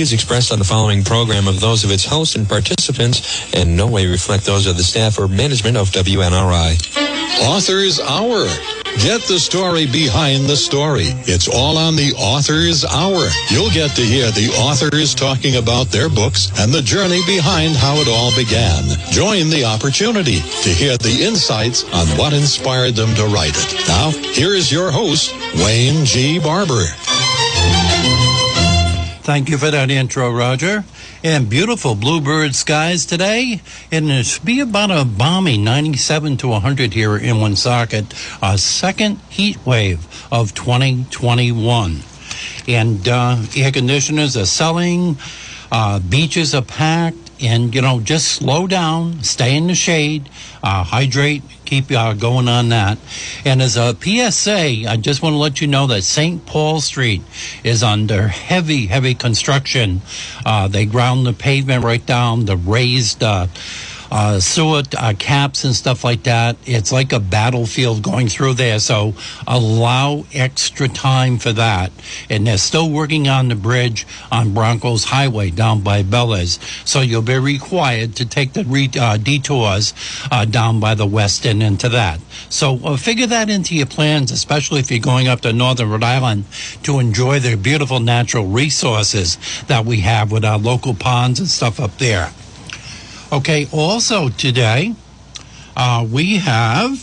views expressed on the following program of those of its hosts and participants in no way reflect those of the staff or management of WNRI. Author's Hour. Get the story behind the story. It's all on the Author's Hour. You'll get to hear the authors talking about their books and the journey behind how it all began. Join the opportunity to hear the insights on what inspired them to write it. Now, here is your host, Wayne G. Barber. Thank you for that intro, Roger. And beautiful bluebird skies today. And it should be about a balmy 97 to 100 here in Woonsocket. A second heat wave of 2021. And uh, air conditioners are selling. Uh, beaches are packed. And, you know, just slow down, stay in the shade, uh, hydrate, keep uh, going on that. And as a PSA, I just want to let you know that St. Paul Street is under heavy, heavy construction. Uh, they ground the pavement right down, the raised uh, uh, sewer uh, caps and stuff like that. It's like a battlefield going through there. So allow extra time for that. And they're still working on the bridge on Broncos Highway down by Bella's. So you'll be required to take the re- uh, detours uh, down by the west end into that. So uh, figure that into your plans, especially if you're going up to northern Rhode Island to enjoy the beautiful natural resources that we have with our local ponds and stuff up there. Okay, also today, uh, we have.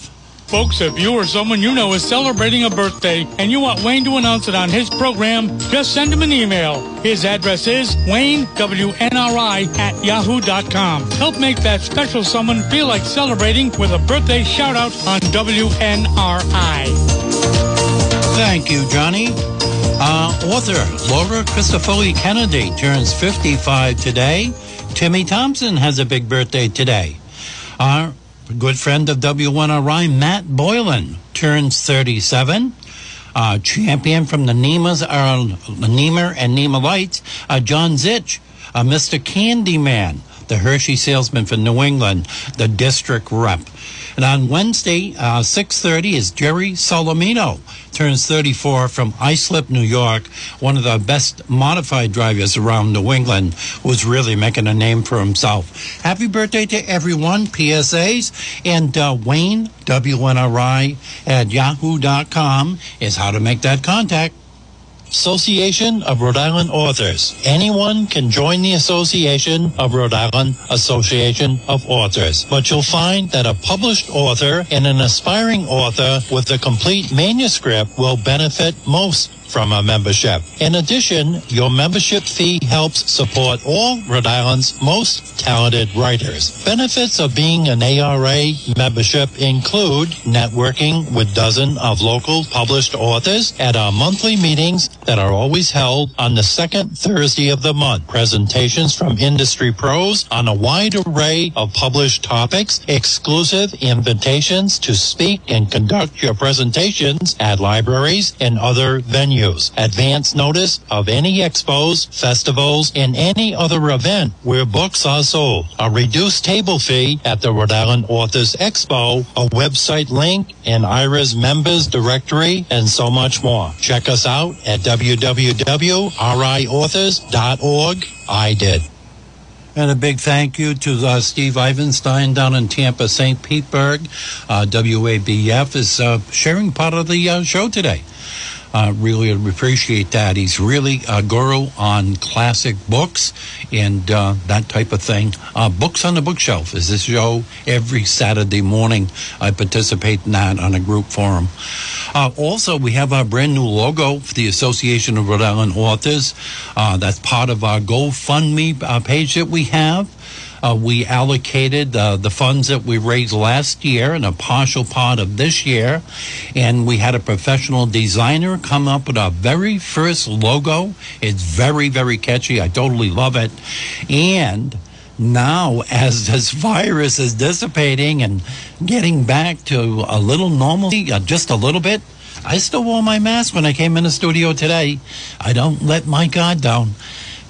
Folks, if you or someone you know is celebrating a birthday and you want Wayne to announce it on his program, just send him an email. His address is Wayne, WNRI, at yahoo.com. Help make that special someone feel like celebrating with a birthday shout out on WNRI. Thank you, Johnny. Uh, author Laura Christofoli Kennedy turns 55 today. Timmy Thompson has a big birthday today. Our good friend of WNRI, Matt Boylan, turns 37. Uh, champion from the Nemas, uh, and Nema Lights, uh, John Zitch, uh, Mr. Candyman, the Hershey salesman for New England, the district rep. And on Wednesday, uh, 6.30 is Jerry Solomino, turns 34 from Islip, New York, one of the best modified drivers around New England, who's really making a name for himself. Happy birthday to everyone, PSAs, and uh, Wayne, WNRI at yahoo.com is how to make that contact. Association of Rhode Island Authors. Anyone can join the Association of Rhode Island Association of Authors, but you'll find that a published author and an aspiring author with a complete manuscript will benefit most from a membership. In addition, your membership fee helps support all Rhode Island's most talented writers. Benefits of being an ARIA membership include networking with dozens of local published authors at our monthly meetings that are always held on the second Thursday of the month. Presentations from industry pros on a wide array of published topics, exclusive invitations to speak and conduct your presentations at libraries and other venues venues. Advance notice of any expos, festivals, and any other event where books are sold. A reduced table fee at the Rhode Island Authors Expo, a website link, an ARIA's members directory, and so much more. Check us out at www.riauthors.org. I did. And a big thank you to uh, Steve Ivanstein down in Tampa, St. Petersburg. Uh, WABF is uh, sharing part of the uh, show today. Uh, really appreciate that. He's really a guru on classic books and uh, that type of thing. Uh, books on the bookshelf is this show every Saturday morning. I participate in that on a group forum. Uh, also, we have our brand new logo for the Association of Rhode Island Authors. Uh, that's part of our GoFundMe uh, page that we have. Uh, we allocated uh, the funds that we raised last year and a partial part of this year. And we had a professional designer come up with our very first logo. It's very, very catchy. I totally love it. And now, as this virus is dissipating and getting back to a little normalcy, uh, just a little bit, I still wore my mask when I came in the studio today. I don't let my guard down.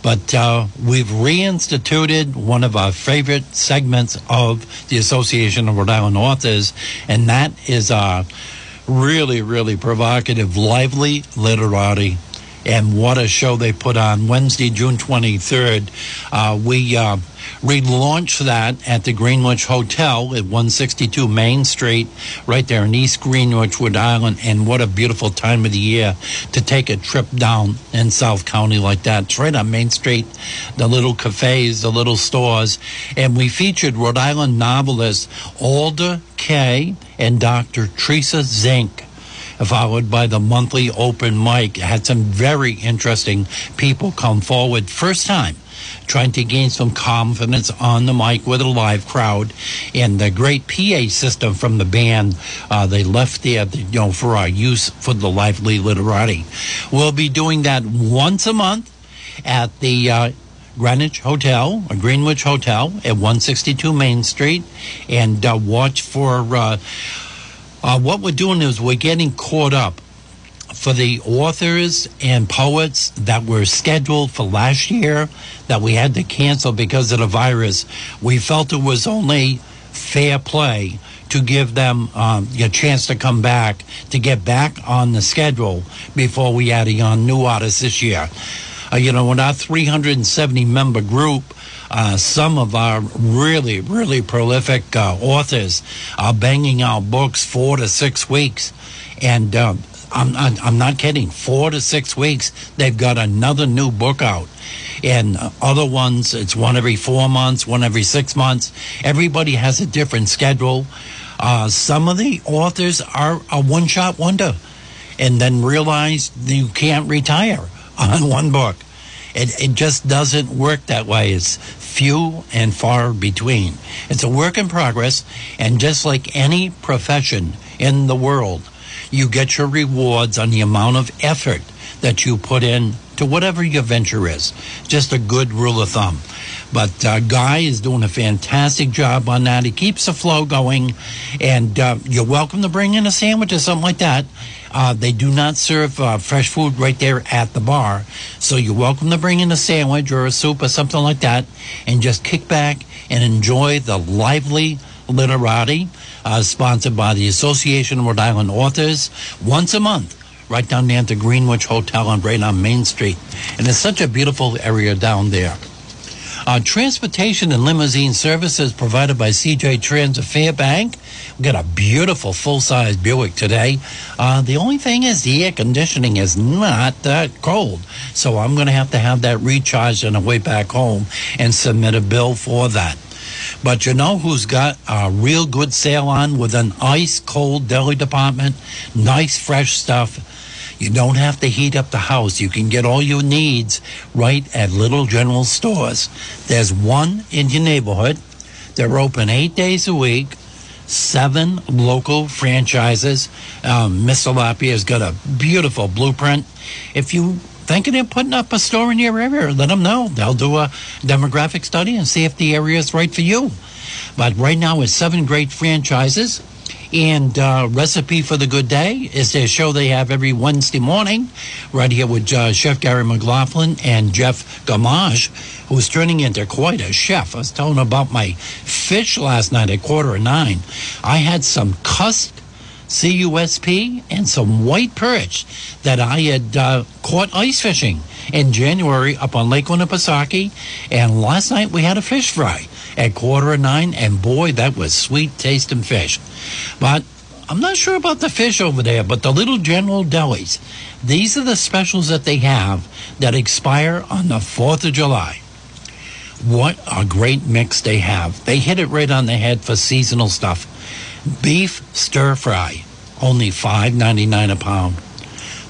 But uh, we've reinstituted one of our favorite segments of the Association of Rhode Island Authors, and that is our really, really provocative, lively literati. And what a show they put on Wednesday, June 23rd. Uh, we uh, relaunched that at the Greenwich Hotel at 162 Main Street, right there in East Greenwich, Rhode Island. And what a beautiful time of the year to take a trip down in South County like that. It's right on Main Street, the little cafes, the little stores. And we featured Rhode Island novelists Alder Kay and Dr. Teresa Zink followed by the monthly open mic. Had some very interesting people come forward. First time trying to gain some confidence on the mic with a live crowd and the great PA system from the band uh, they left there you know for our use for the lively literati. We'll be doing that once a month at the uh, Greenwich Hotel, or Greenwich Hotel at 162 Main Street, and uh, watch for uh, what we're doing is we're getting caught up for the authors and poets that were scheduled for last year that we had to cancel because of the virus. We felt it was only fair play to give them um, a chance to come back, to get back on the schedule before we add on new artists this year. Uh, you know, with our 370 member group, uh, some of our really, really prolific uh, authors are banging out books four to six weeks. And um, I'm, I'm not kidding, four to six weeks, they've got another new book out. And uh, other ones, it's one every four months, one every six months. Everybody has a different schedule. Uh, some of the authors are a one shot wonder and then realize you can't retire on one book. It, it just doesn't work that way. It's few and far between. It's a work in progress, and just like any profession in the world, you get your rewards on the amount of effort that you put in to whatever your venture is. Just a good rule of thumb. But uh, Guy is doing a fantastic job on that. He keeps the flow going, and uh, you're welcome to bring in a sandwich or something like that. Uh, they do not serve uh, fresh food right there at the bar, so you're welcome to bring in a sandwich or a soup or something like that, and just kick back and enjoy the lively literati, uh, sponsored by the Association of Rhode Island Authors, once a month right down there at the Greenwich Hotel on right on Main Street. And it's such a beautiful area down there. Uh, transportation and limousine services provided by CJ Trans of Fairbank. We got a beautiful full-size Buick today. Uh, the only thing is the air conditioning is not that cold, so I'm going to have to have that recharged on the way back home and submit a bill for that. But you know who's got a real good sale on with an ice cold deli department? Nice fresh stuff. You don't have to heat up the house. You can get all your needs right at Little General Stores. There's one in your neighborhood. They're open eight days a week. Seven local franchises. Um. Lapierre has got a beautiful blueprint. If you thinking of putting up a store in your area, let them know. They'll do a demographic study and see if the area is right for you. But right now, it's seven great franchises. And uh, Recipe for the Good Day is their show they have every Wednesday morning, right here with uh, Chef Gary McLaughlin and Jeff Gamage, who's turning into quite a chef. I was telling about my fish last night at quarter of nine. I had some cusk CUSK and some white perch that I had uh, caught ice fishing in January up on Lake Winnipesaukee. And last night we had a fish fry at quarter of nine, and boy, that was sweet tasting fish. But I'm not sure about the fish over there, but the little general delis, these are the specials that they have that expire on the 4th of July. What a great mix they have. They hit it right on the head for seasonal stuff. Beef stir fry, only $5.99 a pound.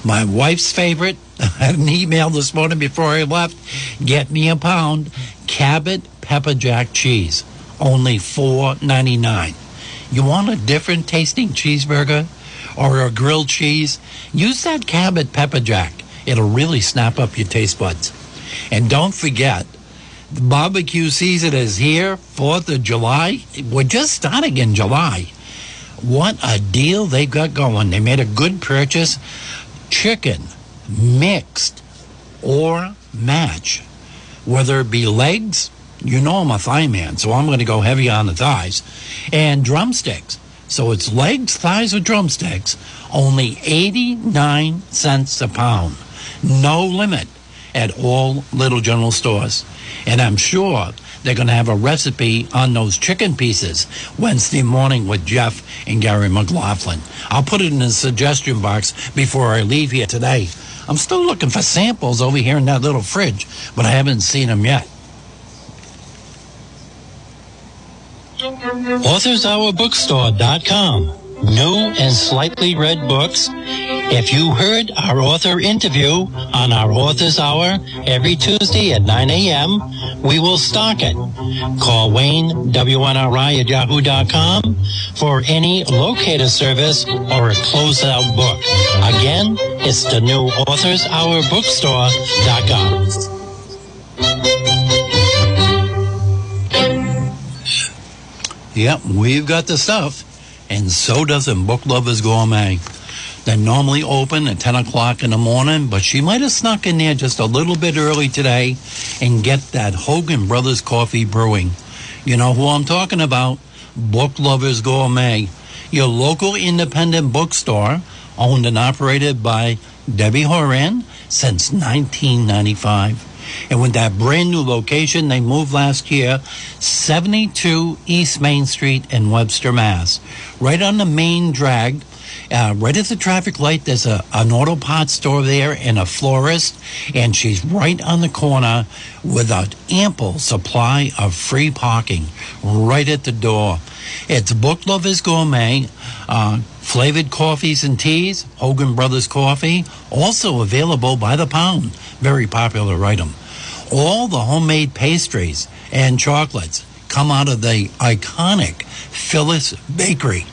My wife's favorite, I had an email this morning before I left. Get me a pound. Cabot pepper jack cheese, only $4.99. You want a different tasting cheeseburger or a grilled cheese? Use that Cabot pepper jack. It'll really snap up your taste buds. And don't forget, the barbecue season is here, 4th of July. We're just starting in July. What a deal they've got going. They made a good purchase. Chicken, mixed or match, whether it be legs, you know I'm a thigh man, so I'm going to go heavy on the thighs, and drumsticks. So it's legs, thighs, or drumsticks, only 89 cents a pound. no limit at all Little General stores. And I'm sure they're going to have a recipe on those chicken pieces Wednesday morning with Jeff and Gary McLaughlin. I'll put it in the suggestion box before I leave here today. I'm still looking for samples over here in that little fridge, but I haven't seen them yet. AuthorsHourBookstore.com. New and slightly read books. If you heard our author interview on our Authors Hour every Tuesday at 9 a.m., we will stock it. Call Wayne, WNRI at yahoo.com for any locator service or a closeout book. Again, it's the new Authors Hour Bookstore.com. Yep, we've got the stuff and so doesn't Book Lovers Gourmet. They're normally open at 10 o'clock in the morning, but she might have snuck in there just a little bit early today and get that Hogan Brothers coffee brewing. You know who I'm talking about? Book Lovers Gourmet, your local independent bookstore owned and operated by Debbie Horan since 1995. And with that brand new location, they moved last year, 72 East Main Street in Webster, Mass. Right on the main drag, uh, right at the traffic light, there's a, an auto parts store there and a florist, and she's right on the corner with an ample supply of free parking right at the door. It's Book Lovers Gourmet, uh, flavored coffees and teas, Hogan Brothers Coffee, also available by the pound. Very popular item. All the homemade pastries and chocolates come out of the iconic Phyllis Bakery.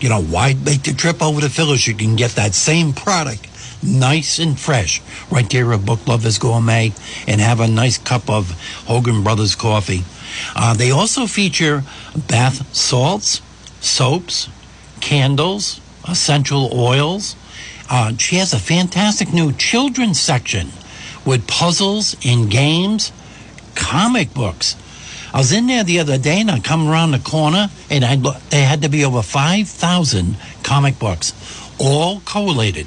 You know, why make the trip over to Phyllis? You can get that same product nice and fresh right there at Book Lovers Gourmet and have a nice cup of Hogan Brothers coffee. Uh, they also feature bath salts, soaps, candles, essential oils. Uh, she has a fantastic new children's section with puzzles and games, comic books. I was in there the other day and I come around the corner and I there had to be over 5,000 comic books, all collated.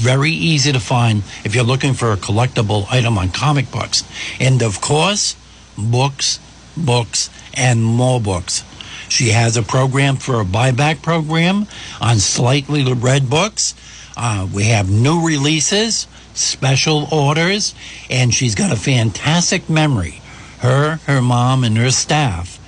Very easy to find if you're looking for a collectible item on comic books. And of course, books, books, and more books. She has a program for a buyback program on slightly read books. Uh, we have new releases, special orders, and she's got a fantastic memory. Her, her mom, and her staff.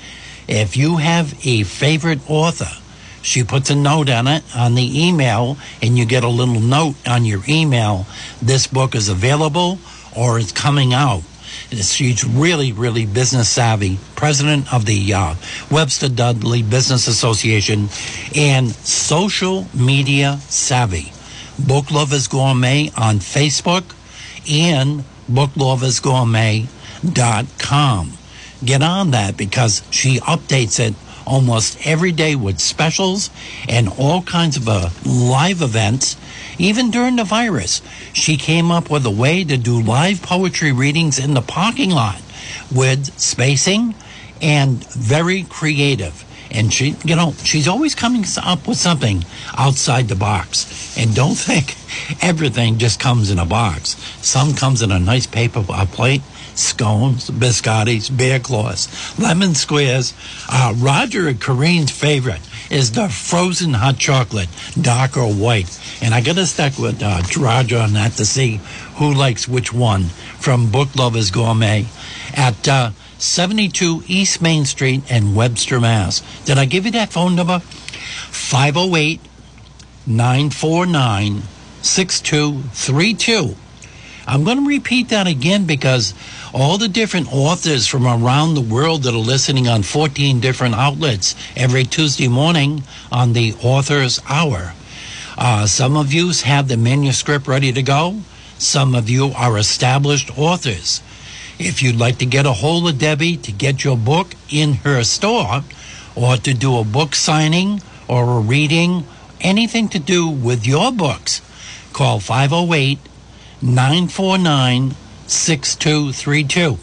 If you have a favorite author, she puts a note on it on the email, and you get a little note on your email. This book is available or it's coming out. She's really, really business savvy, president of the uh, Webster Dudley Business Association, and social media savvy. Book Lovers Gourmet on Facebook and bookloversgourmet.com. Get on that because she updates it almost every day with specials and all kinds of uh, live events. Even during the virus, she came up with a way to do live poetry readings in the parking lot with spacing and very creative. And she, you know, she's always coming up with something outside the box. And don't think everything just comes in a box. Some comes in a nice paper plate scones, biscottis, bear claws, lemon squares. Uh, Roger and Corrine's favorite is the frozen hot chocolate, dark or white. And I got to stick with uh, Roger on that to see who likes which one from Book Lovers Gourmet at uh, 72 East Main Street in Webster, Mass. Did I give you that phone number? 508 949 6232. I'm going to repeat that again because all the different authors from around the world that are listening on 14 different outlets every Tuesday morning on the Author's Hour. Uh, some of you have the manuscript ready to go. Some of you are established authors. If you'd like to get a hold of Debbie to get your book in her store, or to do a book signing or a reading, anything to do with your books, call 508 949 6232.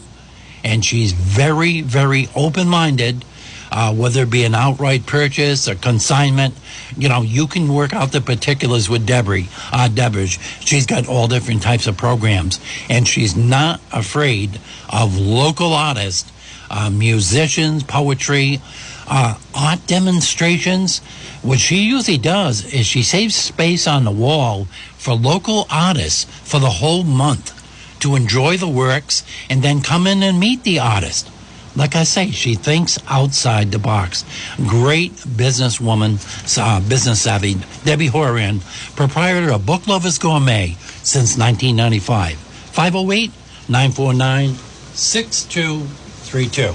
And she's very, very open minded uh, whether it be an outright purchase, a consignment. You know, you can work out the particulars with Debbie. Uh, Deborah, she's got all different types of programs, and she's not afraid of local artists, uh, musicians, poetry, uh, art demonstrations. What she usually does is she saves space on the wall for local artists for the whole month to enjoy the works and then come in and meet the artist. Like I say, she thinks outside the box. Great businesswoman, uh, business savvy, Debbie Horan, proprietor of Book Lovers Gourmet since 1995. 508 949 6232.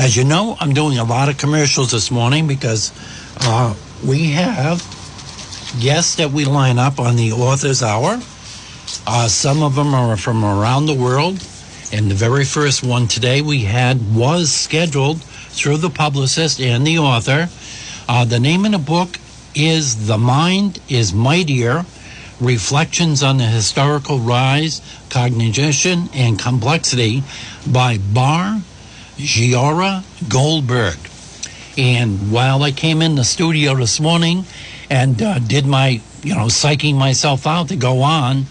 As you know, I'm doing a lot of commercials this morning because uh, we have guests that we line up on the Author's Hour. Uh, some of them are from around the world. And the very first one today we had was scheduled through the publicist and the author. Uh, the name of the book is The Mind is Mightier Reflections on the Historical Rise, Cognition, and Complexity by Bar Giora Goldberg. And while I came in the studio this morning and uh, did my, you know, psyching myself out to go on,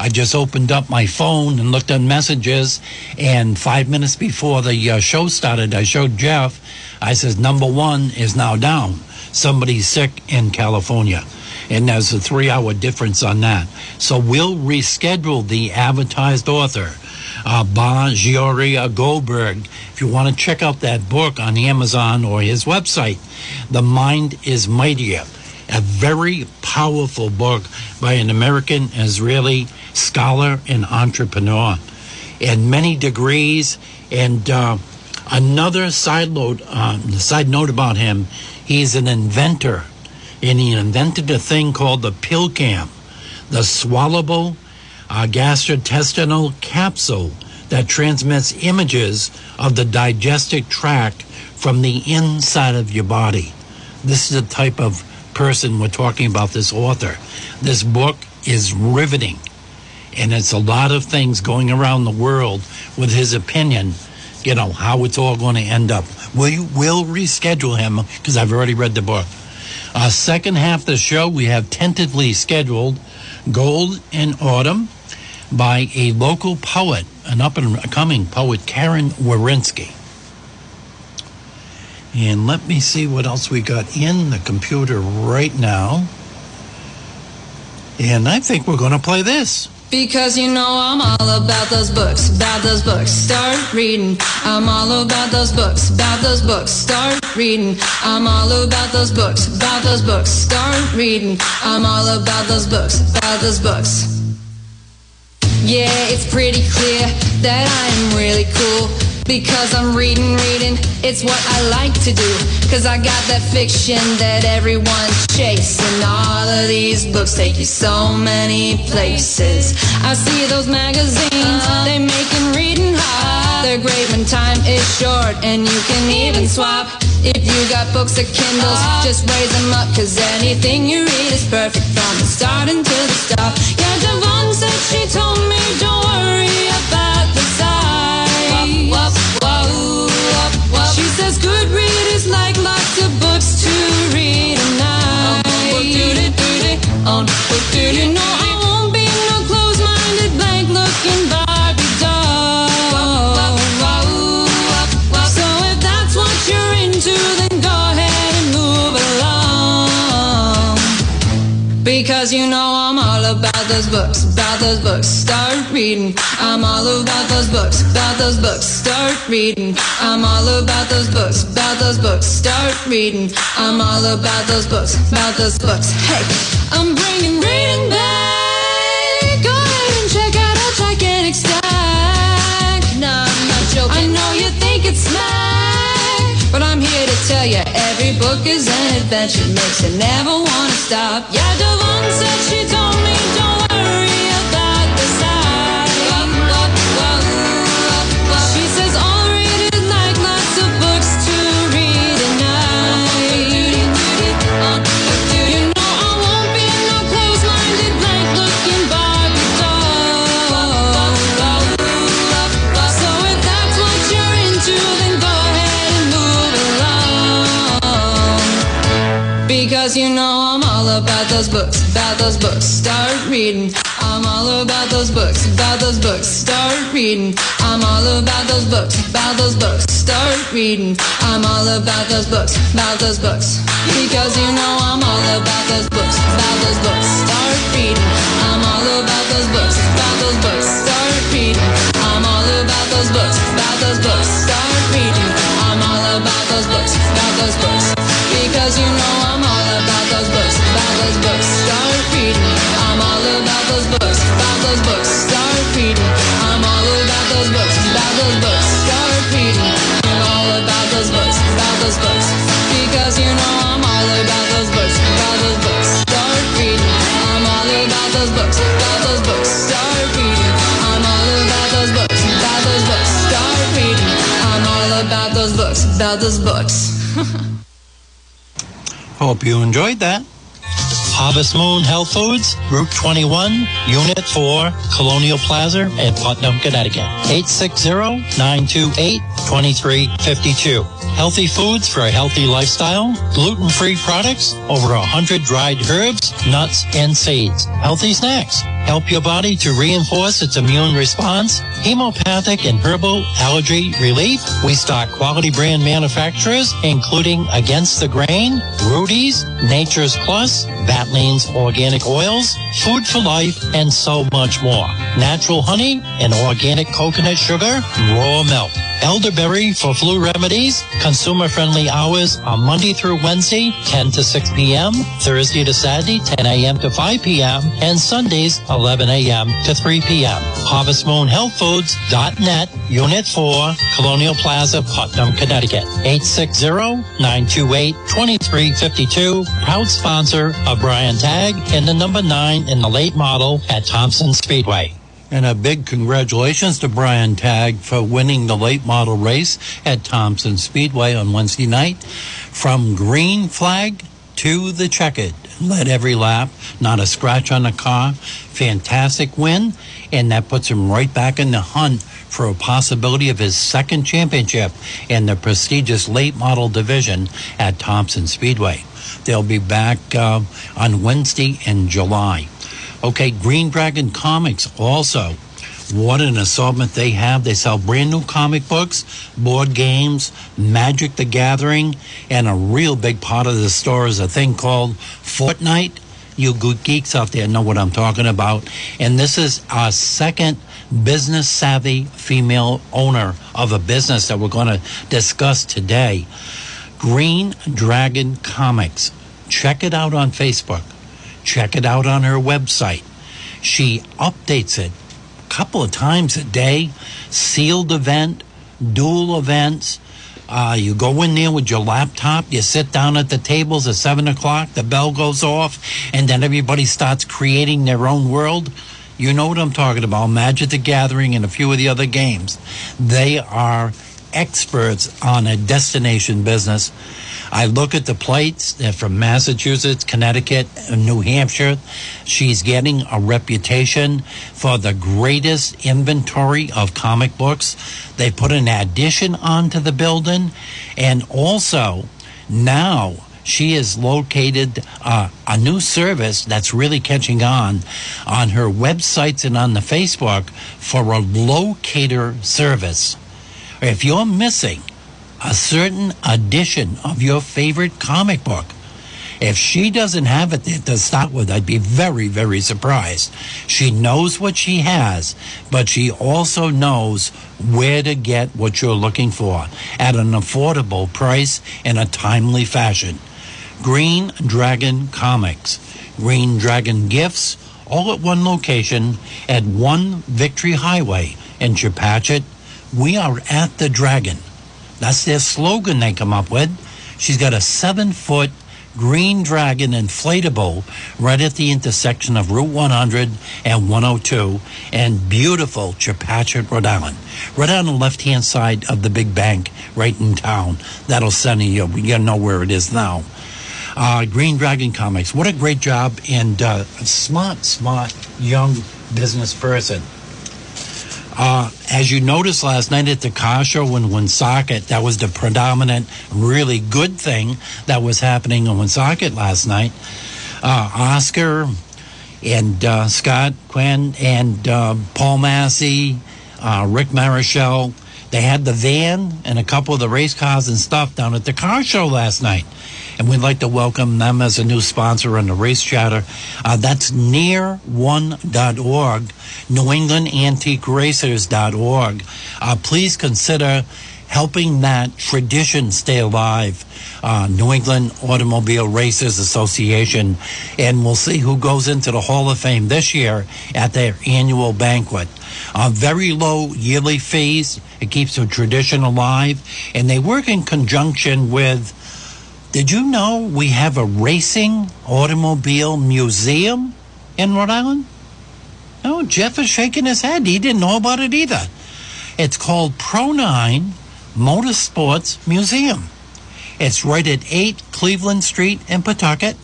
I just opened up my phone and looked at messages. And five minutes before the uh, show started, I showed Jeff. I says, number one is now down. Somebody's sick in California. And there's a three hour difference on that. So we'll reschedule the advertised author, uh, Bar Giora Goldberg. If you want to check out that book on Amazon or his website, The Mind is Mightier. A very powerful book by an American Israeli scholar and entrepreneur, and many degrees. And uh, another side note, uh, side note about him, he's an inventor, and he invented a thing called the PillCam, the swallowable uh, gastrointestinal capsule that transmits images of the digestive tract from the inside of your body. This is the type of person we're talking about, this author. This book is riveting and it's a lot of things going around the world with his opinion you know how it's all going to end up. We will reschedule him because i've already read the book. Uh, second half of the show we have tentatively scheduled gold in autumn by a local poet an up and coming poet karen warinsky. And let me see what else we got in the computer right now. And i think we're going to play this because you know I'm all about those books, about those books. Start reading. I'm all about those books, about those books. Start reading. I'm all about those books, about those books. Start reading. I'm all about those books, about those books. Yeah, it's pretty clear that I am really cool because I'm reading, reading. It's what I like to do. Cause I got that fiction that everyone's chasing. All of these books take you so many places. I see those magazines, they making reading hard. They're great when time is short and you can even swap. If you got books or Kindles, just raise them up. Cause anything you read is perfect from the start until the stop. Yeah, Devon said she told me, don't those books, about those books. Start reading. I'm all about those books, about those books. Start reading. I'm all about those books, about those books. Start reading. I'm all about those books, about those books. Hey, I'm bringing reading back. Go ahead and check out our gigantic stack. Nah, I'm not joking. I know you think it's smack, but I'm here to tell you every book is an adventure. Makes you never wanna stop. Yeah, Devon said she told me Because you know I'm all about those books, about those books. Start reading. I'm all about those books, about those books. Start reading. I'm all about those books, about those books. Start reading. I'm all about those books, about those books. Because you know I'm all about those books, about those books. Start reading. I'm all about those books, about those books. Start reading. I'm all about those books, about those books. Start reading. I'm all about those books, about those books. Because you know books. Start reading. I'm all about those books, about those books. Start reading. I'm all about those books, about those books. Start reading. I'm all about those books, about those books. Because you know I'm all about those books, about those books. Start reading. I'm all about those books, about those books. Start reading. I'm all about those books, about those books. Hope you enjoyed that. Harvest Moon Health Foods, Route 21, Unit 4, Colonial Plaza in Putnam, Connecticut. 860-928-2352. Healthy foods for a healthy lifestyle, gluten-free products, over 100 dried herbs, nuts, and seeds. Healthy snacks. Help your body to reinforce its immune response. Homeopathic and herbal allergy relief. We stock quality brand manufacturers, including Against the Grain, Rudi's, Nature's Plus, Barlean's Organic Oils, Food for Life, and so much more. Natural honey and organic coconut sugar, raw milk. Elderberry for flu remedies. Consumer friendly hours on Monday through Wednesday, 10 to 6 p.m., Thursday to Saturday, 10 a.m. to 5 p.m., and Sundays, 11 a.m. to 3 p.m. Harvest Moon Health HarvestMoonHealthFoods.net, Unit 4, Colonial Plaza, Putnam, Connecticut. 860-928-2352. Proud sponsor of Brian Tag and the number 9 in the late model at Thompson Speedway. And a big congratulations to Brian Tagg for winning the late model race at Thompson Speedway on Wednesday night. From green flag to the checkered. Led every lap, not a scratch on the car. Fantastic win, and that puts him right back in the hunt for a possibility of his second championship in the prestigious late model division at Thompson Speedway. They'll be back uh, on Wednesday in July. Okay, Green Dragon Comics also. What an assortment they have. They sell brand new comic books, board games, Magic the Gathering, and a real big part of the store is a thing called Fortnite. You good geeks out there know what I'm talking about. And this is our second business savvy female owner of a business that we're going to discuss today. Green Dragon Comics. Check it out on Facebook. Check it out on her website. She updates it couple of times a day. Sealed event, dual events. Uh, you go in there with your laptop, you sit down at the tables at 7 o'clock, the bell goes off, and then everybody starts creating their own world. You know what I'm talking about Magic the Gathering and a few of the other games. They are experts on a destination business. I look at the plates. From Massachusetts, Connecticut, New Hampshire. She's getting a reputation for the greatest inventory of comic books. They put an addition onto the building. And also, now she has located uh, a new service that's really catching on on her websites and on the Facebook for a locator service. If you're missing a certain edition of your favorite comic book. If she doesn't have it to start with, I'd be very, very surprised. She knows what she has, but she also knows where to get what you're looking for at an affordable price in a timely fashion. Green Dragon Comics, Green Dragon Gifts, all at one location at One Victory Highway in Chepachet. We are at the Dragon. That's their slogan they come up with. She's got a seven foot green dragon inflatable right at the intersection of Route 100 and 102 and beautiful Chepachet, Rhode Island. Right on the left hand side of the big bank right in town. That'll send you, you know where it is now. Uh, Green Dragon Comics. What a great job and uh, a smart, smart young business person. Uh, as you noticed last night at the car show in Woonsocket, that was the predominant, really good thing that was happening in Woonsocket last night. Uh, Oscar and uh, Scott Quinn and uh, Paul Massey, uh, Rick Marichal, they had the van and a couple of the race cars and stuff down at the car show last night. And we'd like to welcome them as a new sponsor on the race chatter. Uh, that's near1.org, NewEnglandAntiqueRacers.org. Uh, please consider helping that tradition stay alive. Uh, New England Automobile Racers Association, and we'll see who goes into the Hall of Fame this year at their annual banquet. Uh, very low yearly fees. It keeps the tradition alive, and they work in conjunction with. Did you know we have a racing automobile museum in Rhode Island? No, Jeff is shaking his head. He didn't know about it either. It's called Pro 9 Motorsports Museum. It's right at 8 Cleveland Street in Pawtucket.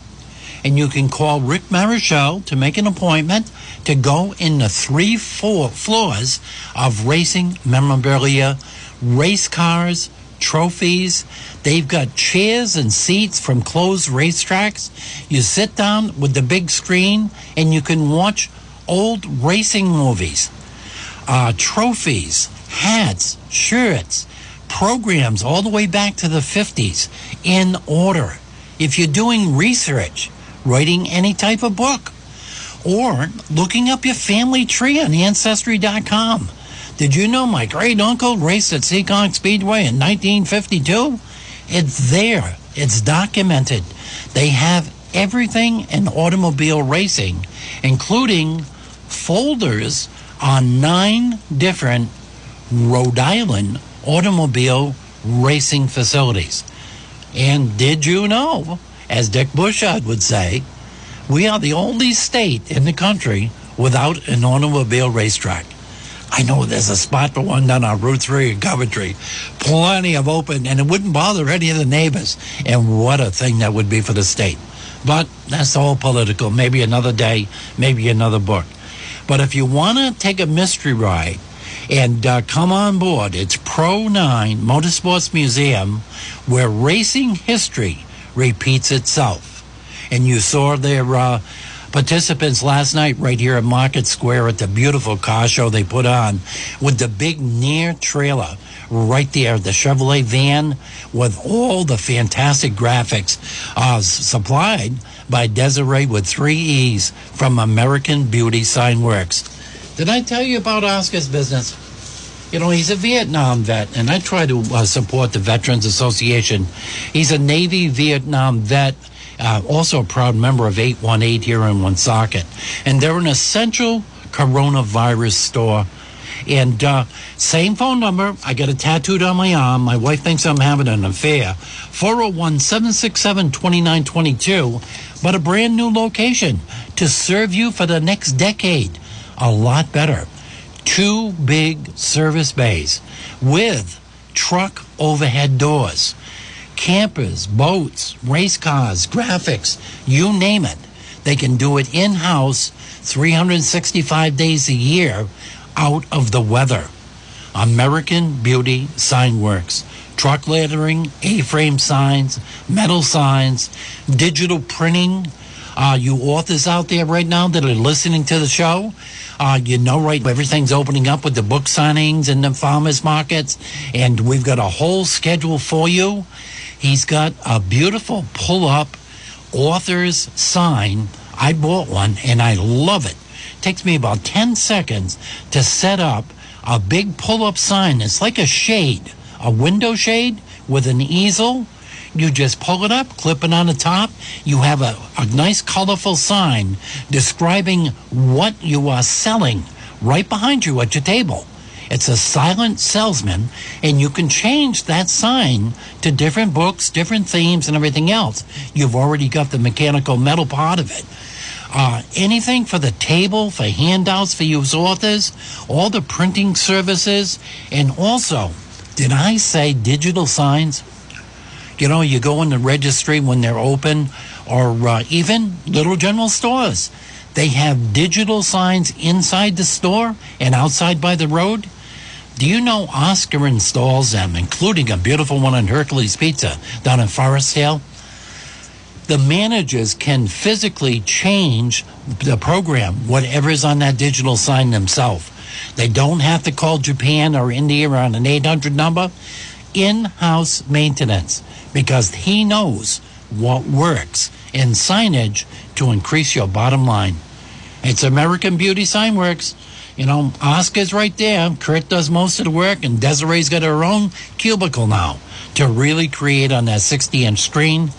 And you can call Rick Marichal to make an appointment to go in the three four floors of racing memorabilia, race cars, trophies. They've got chairs and seats from closed racetracks. You sit down with the big screen and you can watch old racing movies, uh, trophies, hats, shirts, programs all the way back to the 50s in order. If you're doing research, writing any type of book, or looking up your family tree on Ancestry.com. Did you know my great uncle raced at Seekonk Speedway in 1952? It's there, it's documented. They have everything in automobile racing, including folders on nine different Rhode Island automobile racing facilities. And did you know, as Dick Bushard would say, we are the only state in the country without an automobile racetrack. I know there's a spot for one down on Route 3 in Coventry. Plenty of open, and it wouldn't bother any of the neighbors. And what a thing that would be for the state. But that's all political. Maybe another day, maybe another book. But if you want to take a mystery ride and uh, come on board, it's Pro 9 Motorsports Museum, where racing history repeats itself. And you saw their uh, participants last night right here at Market Square at the beautiful car show they put on with the big near trailer right there, the Chevrolet van with all the fantastic graphics uh, supplied by Desiree with three E's from American Beauty Sign Works. Did I tell you about Oscar's business? You know, he's a Vietnam vet, and I try to uh, support the Veterans Association. He's a Navy Vietnam vet uh, also a proud member of 818 here in Woonsocket. And they're an essential coronavirus store. And uh, same phone number. I got it tattooed on my arm. My wife thinks I'm having an affair. 401 767 2922. But a brand new location to serve you for the next decade. A lot better. Two big service bays with truck overhead doors campers, boats, race cars, graphics, you name it. They can do it in house 365 days a year out of the weather. American Beauty Sign Works. Truck lettering, A frame signs, metal signs, digital printing. Uh, you authors out there right now that are listening to the show, uh, you know, right, everything's opening up with the book signings and the farmers markets, and we've got a whole schedule for you. He's got a beautiful pull up author's sign. I bought one and I love it. Takes me about 10 seconds to set up a big pull up sign. It's like a shade, a window shade with an easel. You just pull it up, clip it on the top. You have a, a nice colorful sign describing what you are selling right behind you at your table. It's a silent salesman, and you can change that sign to different books, different themes, and everything else. You've already got the mechanical metal part of it. Uh, anything for the table, for handouts for you authors, all the printing services, and also, did I say digital signs? You know, you go in the registry when they're open, or uh, even little general stores. They have digital signs inside the store and outside by the road Do you know Oscar installs them, including a beautiful one on Hercules Pizza down in Forest Hill? The managers can physically change the program, whatever is on that digital sign themselves. They don't have to call Japan or India on an 800 number. In house maintenance because he knows what works in signage to increase your bottom line. It's American Beauty Sign Works. You know, Oscar's right there. Kurt does most of the work, and Desiree's got her own cubicle now to really create on that 60 inch screen.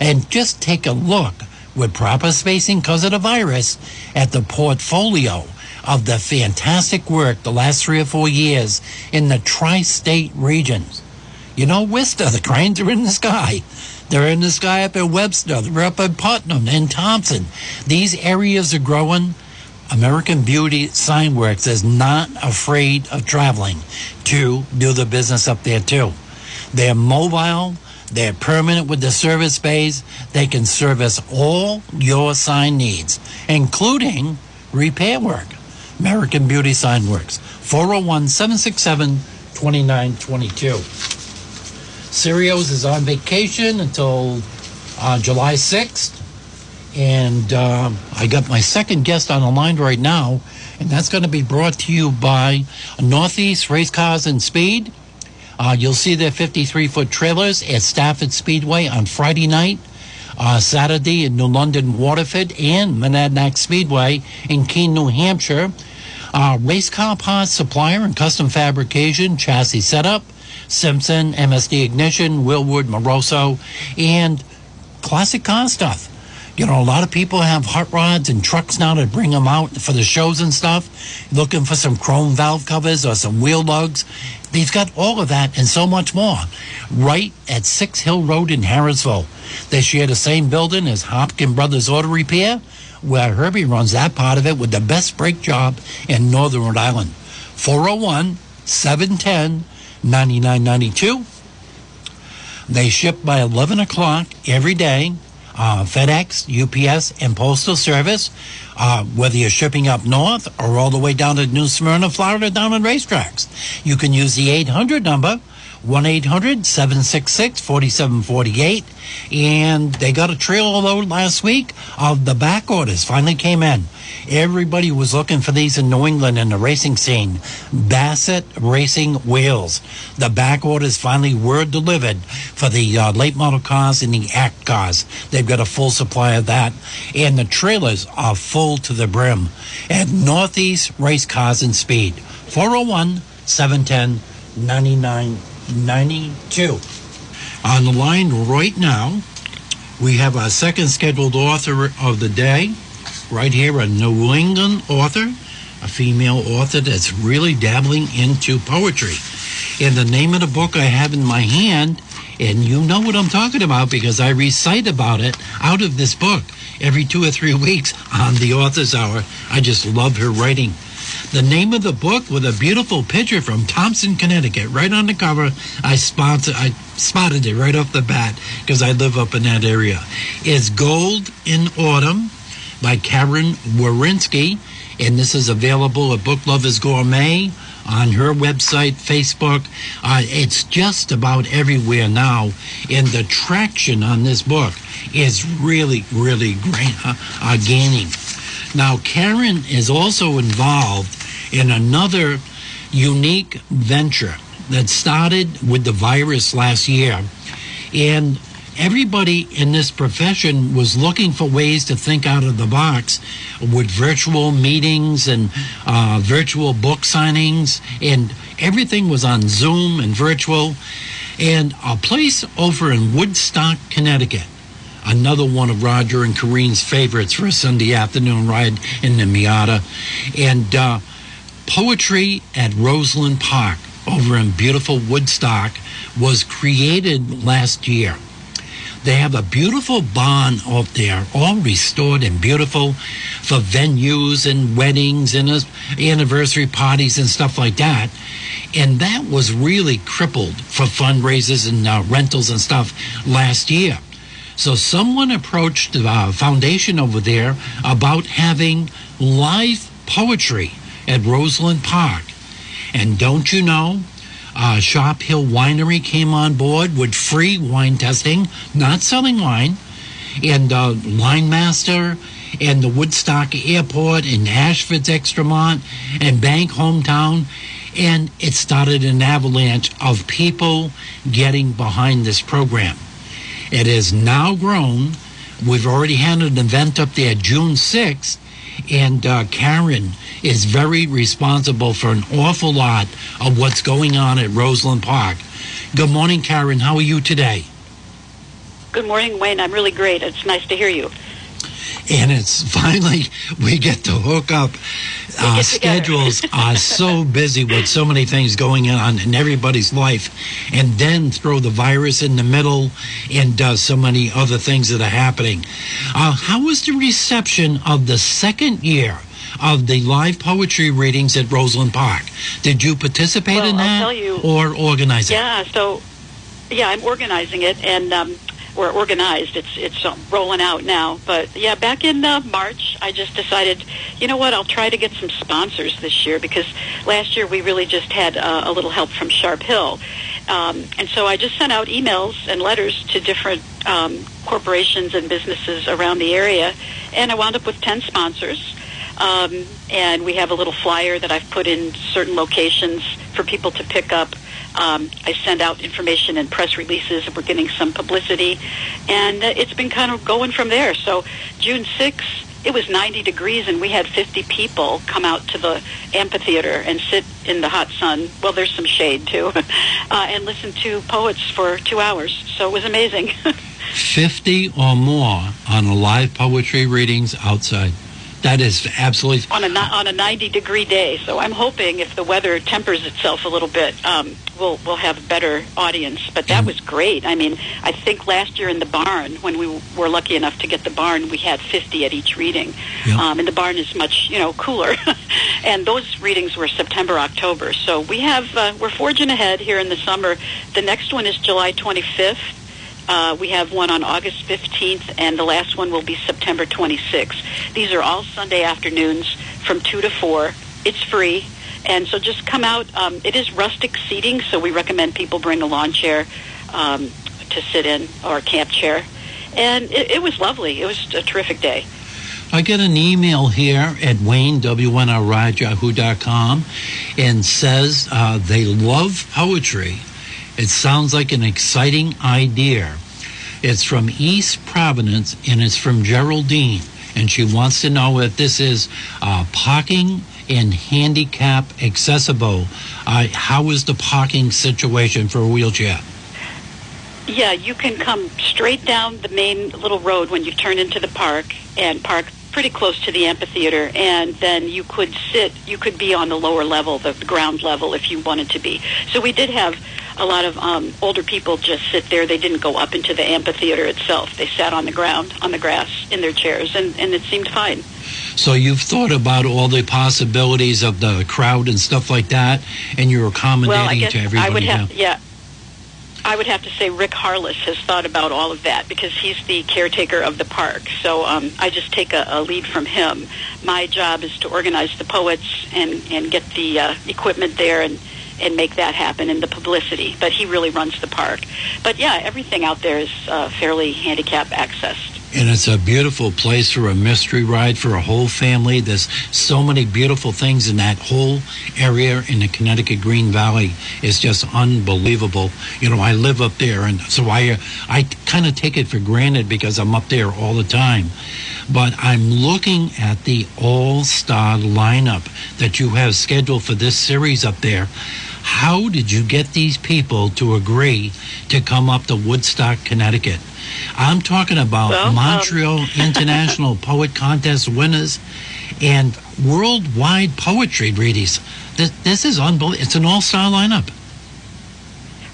And just take a look with proper spacing because of the virus at the portfolio of the fantastic work the last three or four years in the tri state regions. You know, Worcester, the cranes are in the sky. They're in the sky up in Webster, they're up in Putnam and Thompson. These areas are growing. American Beauty Sign Works is not afraid of traveling to do the business up there too. They're mobile, they're permanent with the service bays. They can service all your sign needs, including repair work. American Beauty Sign Works, 401 767 2922. Sirios is on vacation until uh, July 6th. And um, I got my second guest on the line right now, and that's going to be brought to you by Northeast Race Cars and Speed. Uh, you'll see their 53 foot trailers at Stafford Speedway on Friday night, uh, Saturday in New London Waterford, and Monadnock Speedway in Keene, New Hampshire. Uh, race car parts supplier and custom fabrication, chassis setup, Simpson, MSD Ignition, Wilwood, Moroso, and classic car stuff. You know, a lot of people have hot rods and trucks now to bring them out for the shows and stuff, looking for some chrome valve covers or some wheel lugs. They've got all of that and so much more right at Six Hill Road in Harrisville. They share the same building as Hopkin Brothers Auto Repair, where Herbie runs that part of it with the best brake job in Northern Rhode Island. 401 710 9992. They ship by 11 o'clock every day. Uh, FedEx, UPS, and Postal Service, uh, whether you're shipping up north or all the way down to New Smyrna, Florida, down on racetracks. You can use the 800 number, 1 800 766 4748. And they got a trailer load last week of the back orders finally came in. Everybody was looking for these in New England in the racing scene. Bassett Racing Wheels. The back orders finally were delivered for the uh, late model cars and the ACT cars. They've got a full supply of that. And the trailers are full to the brim at Northeast Race Cars and Speed. 401 710 9992. On the line right now, we have our second scheduled author of the day right here, a New England author, a female author that's really dabbling into poetry. And the name of the book I have in my hand, and you know what I'm talking about because I recite about it out of this book every two or three weeks on the author's hour. I just love her writing. The name of the book with a beautiful picture from Thompson, Connecticut, right on the cover. I spotted, I spotted it right off the bat because I live up in that area. Is Gold in Autumn by Karen Warinsky, and this is available at Book Lovers Gourmet on her website, Facebook. Uh, it's just about everywhere now, and the traction on this book is really, really great, uh, uh, gaining. Now, Karen is also involved in another unique venture that started with the virus last year, and everybody in this profession was looking for ways to think out of the box with virtual meetings and uh, virtual book signings, and everything was on Zoom and virtual. And a place over in Woodstock, Connecticut, another one of Roger and Kareen's favorites for a Sunday afternoon ride in the Miata, and uh, poetry at Roseland Park over in beautiful Woodstock was created last year. They have a beautiful barn out there, all restored and beautiful for venues and weddings and uh, anniversary parties and stuff like that. And that was really crippled for fundraisers and uh, rentals and stuff last year. So someone approached the uh, foundation over there about having live poetry at Roseland Park. And don't you know, uh, Sharp Hill Winery came on board with free wine testing, not selling wine, and uh, Linemaster and the Woodstock Airport and Ashford's Extramont and Bank Hometown. And it started an avalanche of people getting behind this program. It has now grown. We've already had an event up there June 6th, and uh, Karen is very responsible for an awful lot of what's going on at Roseland Park. Good morning, Karen. How are you today? Good morning, Wayne. I'm really great. It's nice to hear you. And it's finally we get to hook up. Our together. schedules are so busy with so many things going on in everybody's life, and then throw the virus in the middle and uh, so many other things that are happening. Uh, how was the reception of the second year? Of the live poetry readings at Roseland Park, did you participate Well, in I'll that tell you- or organize it? Yeah, so yeah, I'm organizing it, and um, we're organized. It's it's um, rolling out now. But yeah, back in uh, March, I just decided, you know what? I'll try to get some sponsors this year because last year we really just had uh, a little help from Sharp Hill, um, and so I just sent out emails and letters to different um, corporations and businesses around the area, and I wound up with ten sponsors. Um, and we have a little flyer that I've put in certain locations for people to pick up. Um, I send out information and press releases, and we're getting some publicity, and uh, it's been kind of going from there. So June 6th, it was 90 degrees, and we had 50 people come out to the amphitheater and sit in the hot sun. Well, there's some shade too, uh, and listen to poets for two hours. So it was amazing. 50 or more on live poetry readings outside. That is absolutely on a on a 90 degree day. So I'm hoping if the weather tempers itself a little bit, um, we'll we'll have a better audience. But that was great. I mean, I think last year in the barn, when we were lucky enough to get the barn, we had 50 at each reading, Yeah. um, and the barn is much you know cooler. and those readings were September October. So we have uh, we're forging ahead here in the summer. The next one is July 25th. Uh, we have one on August 15th, and the last one will be September 26th. These are all Sunday afternoons from 2 to 4. It's free, and so just come out. Um, it is rustic seating, so we recommend people bring a lawn chair um, to sit in or a camp chair. And it, it was lovely. It was a terrific day. I get an email here at Wayne, WNRI, yahoo.com, and says uh, they love poetry. It sounds like an exciting idea. It's from East Providence, and it's from Geraldine, and she wants to know if this is uh, parking and handicap accessible. Uh, how is the parking situation for a wheelchair? Yeah, you can come straight down the main little road when you turn into the park and park pretty close to the amphitheater and then you could sit you could be on the lower level the ground level if you wanted to be so we did have a lot of um, older people just sit there they didn't go up into the amphitheater itself they sat on the ground on the grass in their chairs and, and it seemed fine So you've thought about all the possibilities of the crowd and stuff like that, and you're accommodating well i guess to everybody. i would have now. yeah I would have to say Rick Harless has thought about all of that because he's the caretaker of the park. So um, I just take a, a lead from him. My job is to organize the poets and, and get the uh, equipment there and, and make that happen and the publicity. But he really runs the park. But yeah, everything out there is uh, fairly handicap accessed. And it's a beautiful place for a mystery ride for a whole family. There's so many beautiful things in that whole area in the Connecticut Green Valley. It's just unbelievable. You know, I live up there, and so I I kind of take it for granted because I'm up there all the time. But I'm looking at the all-star lineup that you have scheduled for this series up there. How did you get these people to agree to come up to Woodstock, Connecticut? I'm talking about Well, um, Montreal International Poet Contest winners and worldwide poetry readings. This, this is unbelievable. It's an all-star lineup.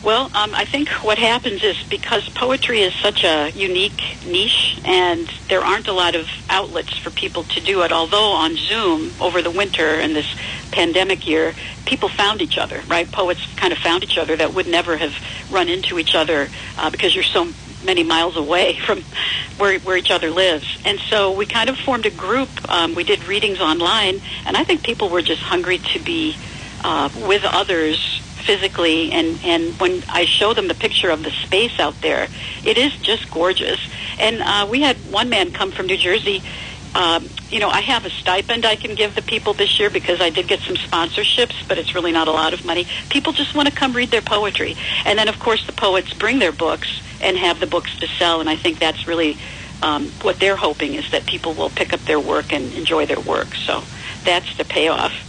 Well, um, I think what happens is because poetry is such a unique niche, and there aren't a lot of outlets for people to do it. Although on Zoom over the winter and this pandemic year, people found each other. Right, poets kind of found each other that would never have run into each other uh, because you're so many miles away from where where each other lives. And so we kind of formed a group. Um, we did readings online, and I think people were just hungry to be uh, with others physically and and when I show them the picture of the space out there, it is just gorgeous. And uh, we had one man come from New Jersey. Um, you know, I have a stipend I can give the people this year because I did get some sponsorships, but it's really not a lot of money. People just want to come read their poetry, and then of course the poets bring their books and have the books to sell. And I think that's really um, what they're hoping is that people will pick up their work and enjoy their work. So that's the payoff.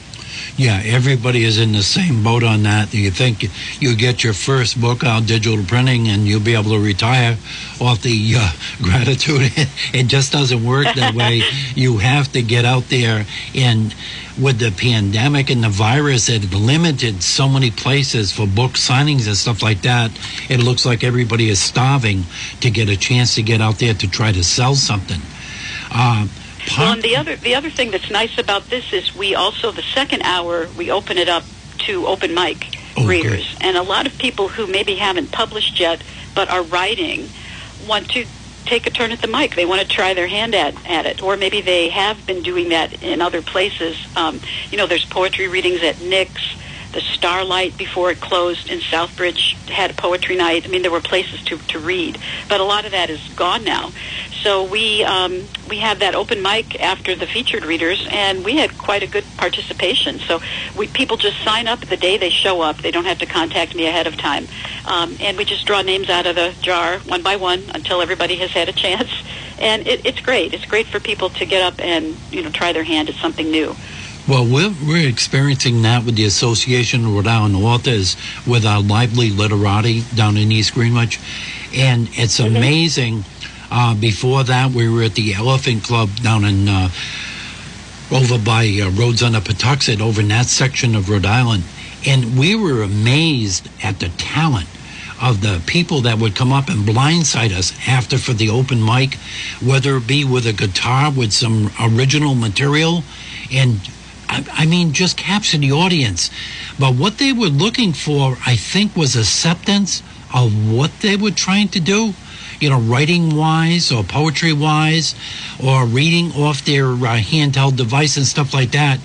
Yeah, everybody is in the same boat on that. You think you get your first book out digital printing and you'll be able to retire off the uh, gratitude. it just doesn't work that way. you have to get out there and with the pandemic and the virus, it limited so many places for book signings and stuff like that. It looks like everybody is starving to get a chance to get out there to try to sell something. Uh, well, and the other the other thing that's nice about this is we also the second hour we open it up to open mic Oh, readers, good. and a lot of people who maybe haven't published yet but are writing want to take a turn at the mic. They want to try their hand at, at it, or maybe they have been doing that in other places. Um, you know, there's poetry readings at Nick's. The Starlight before it closed in Southbridge had a poetry night. I mean, there were places to, to read, but a lot of that is gone now. So we um, we have that open mic after the featured readers, and we had quite a good participation. So we people just sign up the day they show up. They don't have to contact me ahead of time, um, and we just draw names out of the jar one by one until everybody has had a chance. And it, it's great. It's great for people to get up and you know try their hand at something new. Well, we're, we're experiencing that with the Association of Rhode Island Authors with our lively literati down in East Greenwich. And it's amazing. Uh, before that, we were at the Elephant Club down in, uh, over by uh, Rhodes on the Pawtuxet, over in that section of Rhode Island. And we were amazed at the talent of the people that would come up and blindside us after for the open mic, whether it be with a guitar with some original material and I, I mean, just capture the audience. But what they were looking for, I think, was acceptance of what they were trying to do. You know, writing wise or poetry wise, or reading off their uh, handheld device and stuff like that,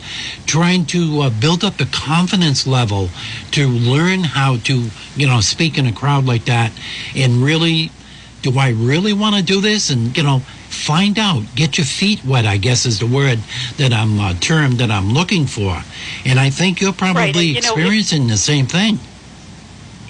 trying to uh, build up the confidence level to learn how to, you know, speak in a crowd like that and really do I really want to do this? And, you know, find out, get your feet wet, I guess is the word that I'm, uh, term that I'm looking for. And I think you're probably Right, and, you know, experiencing the same thing.